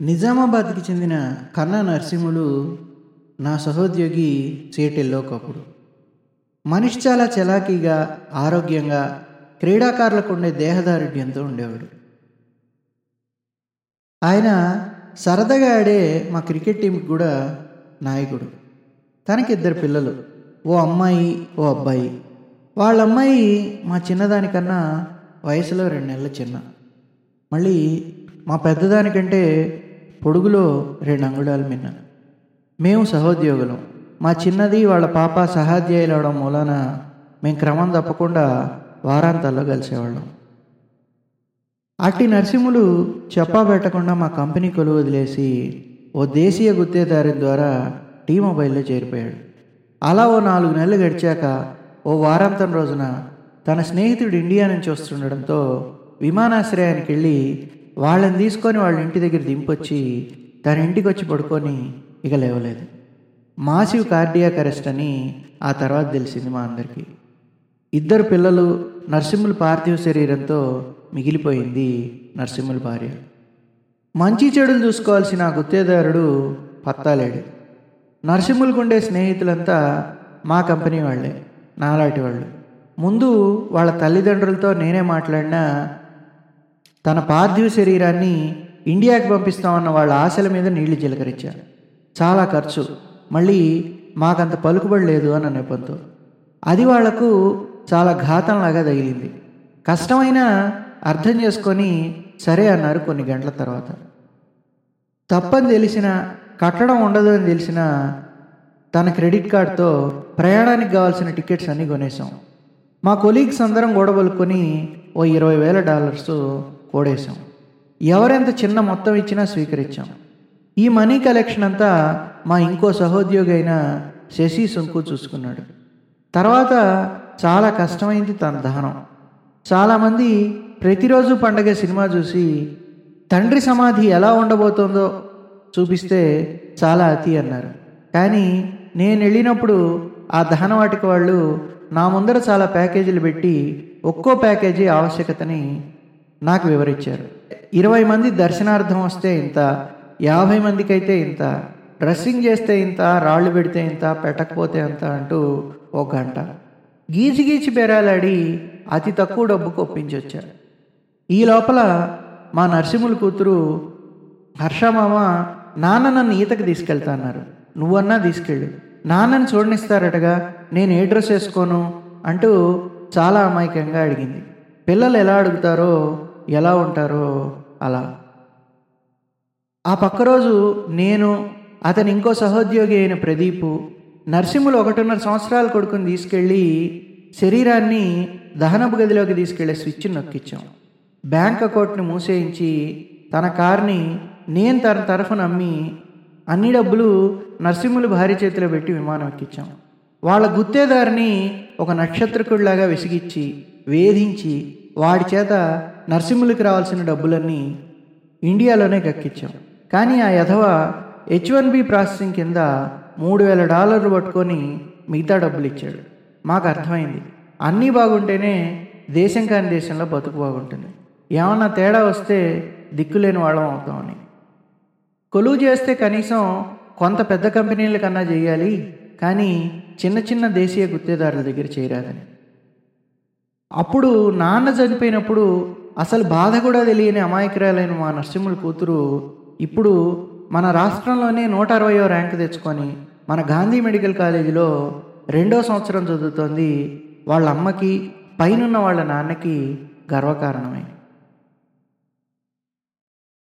నిజామాబాద్కి చెందిన కన్నా నరసింహులు నా సహోద్యోగి సేటెల్లో ఒకప్పుడు మనిషి చాలా చలాకీగా ఆరోగ్యంగా క్రీడాకారులకు ఉండే దేహదారుఢ్యంతో ఉండేవాడు. ఆయన సరదాగా ఆడే మా క్రికెట్ టీంకి కూడా నాయకుడు. తనకి ఇద్దరు పిల్లలు ఓ అమ్మాయి ఓ అబ్బాయి. వాళ్ళ అమ్మాయి మా చిన్నదానికన్నా వయసులో రెండు నెలల చిన్న. మళ్ళీ మా పెద్దదానికంటే పొడుగులో రెండు అంగుళాలు మిన్న మేము సహోద్యోగులం. మా చిన్నది వాళ్ళ పాప సహాధ్యాయులు అవడం మూలాన మేము క్రమం తప్పకుండా వారాంతాల్లో కలిసేవాళ్ళం. అట్టి నరసింహులు చెప్పా పెట్టకుండా మా కంపెనీ కొలువు వదిలేసి ఓ దేశీయ గుత్తేదారి ద్వారా టీ మొబైల్లో చేరిపోయాడు. అలా ఓ నాలుగు నెలలు గడిచాక ఓ వారాంతం రోజున తన స్నేహితుడు ఇండియా నుంచి వస్తుండడంతో విమానాశ్రయానికి వెళ్ళి వాళ్ళని తీసుకొని వాళ్ళ ఇంటి దగ్గర దింపొచ్చి తన ఇంటికి వచ్చి పడుకొని ఇక లేవలేదు. మాసివ్ కార్డియాక్ అరెస్ట్ అని ఆ తర్వాత తెలిసింది మా అందరికీ. ఇద్దరు పిల్లలు నరసింహుల పార్థివ శరీరంతో మిగిలిపోయింది నరసింహుల భార్య. మంచి చెడులు చూసుకోవాల్సిన ఆ గుత్తేదారుడు పత్తాలేడు. నరసింహులకుండే స్నేహితులంతా మా కంపెనీ వాళ్ళే నాలాంటి వాళ్ళు. ముందు వాళ్ళ తల్లిదండ్రులతో నేనే మాట్లాడినా తన పార్థివ శరీరాన్ని ఇండియాకి పంపిస్తామన్న వాళ్ళ ఆశల మీద నీళ్ళు చిలకరించా చాలా ఖర్చు. మళ్ళీ మాకంత పలుకుబడి లేదు అన్న నెపంతో. అది వాళ్ళకు చాలా ఘాతంలాగా తగిలింది. కష్టమైనా అర్థం చేసుకొని సరే అన్నారు కొన్ని గంటల తర్వాత. తప్పని తెలిసిన కట్టడం ఉండదు అని తెలిసిన తన క్రెడిట్ కార్డ్తో ప్రయాణానికి కావాల్సిన టికెట్స్ అన్నీ కొనేసాం మా కొలీగ్స్ అందరం గొడవలుకొని ఓ ఇరవై వేల డాలర్స్ ఓడేశాం ఎవరెంత చిన్న మొత్తం ఇచ్చినా స్వీకరించాం. ఈ మనీ కలెక్షన్ అంతా మా ఇంకో సహోద్యోగి అయిన శశి సుంకు చూసుకున్నాడు. తర్వాత చాలా కష్టమైంది తన దహనం. చాలామంది ప్రతిరోజు పండగ సినిమా చూసి తండ్రి సమాధి ఎలా ఉండబోతోందో చూపిస్తే చాలా అతి అన్నారు. కానీ నేను వెళ్ళినప్పుడు ఆ దహనవాటిక వాళ్ళు నా ముందర చాలా ప్యాకేజీలు పెట్టి ఒక్కో ప్యాకేజీ ఆవశ్యకతని నాకు వివరించారు. ఇరవై మంది దర్శనార్థం వస్తే ఇంత యాభై మందికి అయితే ఇంత డ్రెస్సింగ్ చేస్తే ఇంత రాళ్ళు పెడితే ఇంత పెట్టకపోతే ఎంత అంటూ ఒక గంట. గీచి గీచి బేరాలాడి అతి తక్కువ డబ్బుకు ఒప్పించొచ్చారు. ఈ లోపల మా నరసింహుల కూతురు హర్షమామ నాన్న నన్ను ఈతకు తీసుకెళ్తా అన్నారు నువ్వన్నా తీసుకెళ్ళు. నాన్నని చూడనిస్తారటగా నేను ఏ డ్రెస్ వేసుకోను అంటూ చాలా అమాయకంగా అడిగింది. పిల్లలు ఎలా అడుగుతారో ఎలా ఉంటారో అలా. ఆ పక్క రోజు నేను అతని ఇంకో సహోద్యోగి అయిన ప్రదీపు నరసింహులు ఒకటిన్నర సంవత్సరాల కొడుకుని తీసుకెళ్ళి శరీరాన్ని దహనపు గదిలోకి తీసుకెళ్ళే స్విచ్ నొక్కించాం బ్యాంక్ అకౌంట్ని మూసేయించి తన కార్ని నేను తన తరఫున అమ్మి అన్ని డబ్బులు నరసింహులు భార్య చేతిలో పెట్టి విమానం ఎక్కించాం వాళ్ళ గుత్తేదారిని ఒక నక్షత్రకుడిలాగా విసిగిచ్చి వేధించి వాడి చేత నర్సింహులకి రావాల్సిన డబ్బులన్నీ ఇండియాలోనే కక్కించాం కానీ ఆ యధవ హెచ్ వన్ బి ప్రాసెసింగ్ కింద మూడు వేల డాలర్లు పట్టుకొని మిగతా డబ్బులు ఇచ్చాడు మాకు అర్థమైంది. అన్నీ బాగుంటేనే దేశం కాని దేశంలో బతుకు బాగుంటుంది. ఏమన్నా తేడా వస్తే దిక్కులేని వాళ్ళం అవుతామని. కొలువు చేస్తే కనీసం కొంత పెద్ద కంపెనీల కన్నా చేయాలి కానీ చిన్న చిన్న దేశీయ గుత్తేదారుల దగ్గర చేరాదని. అప్పుడు నాన్న చనిపోయినప్పుడు అసలు బాధ కూడా తెలియని అమాయకురాలైన మా నరసింహుల కూతురు ఇప్పుడు మన రాష్ట్రంలోనే నూట అరవయో ర్యాంక్ తెచ్చుకొని మన గాంధీ మెడికల్ కాలేజీలో రెండో సంవత్సరం చదువుతోంది. వాళ్ళ అమ్మకి పైనున్న వాళ్ళ నాన్నకి గర్వకారణమే.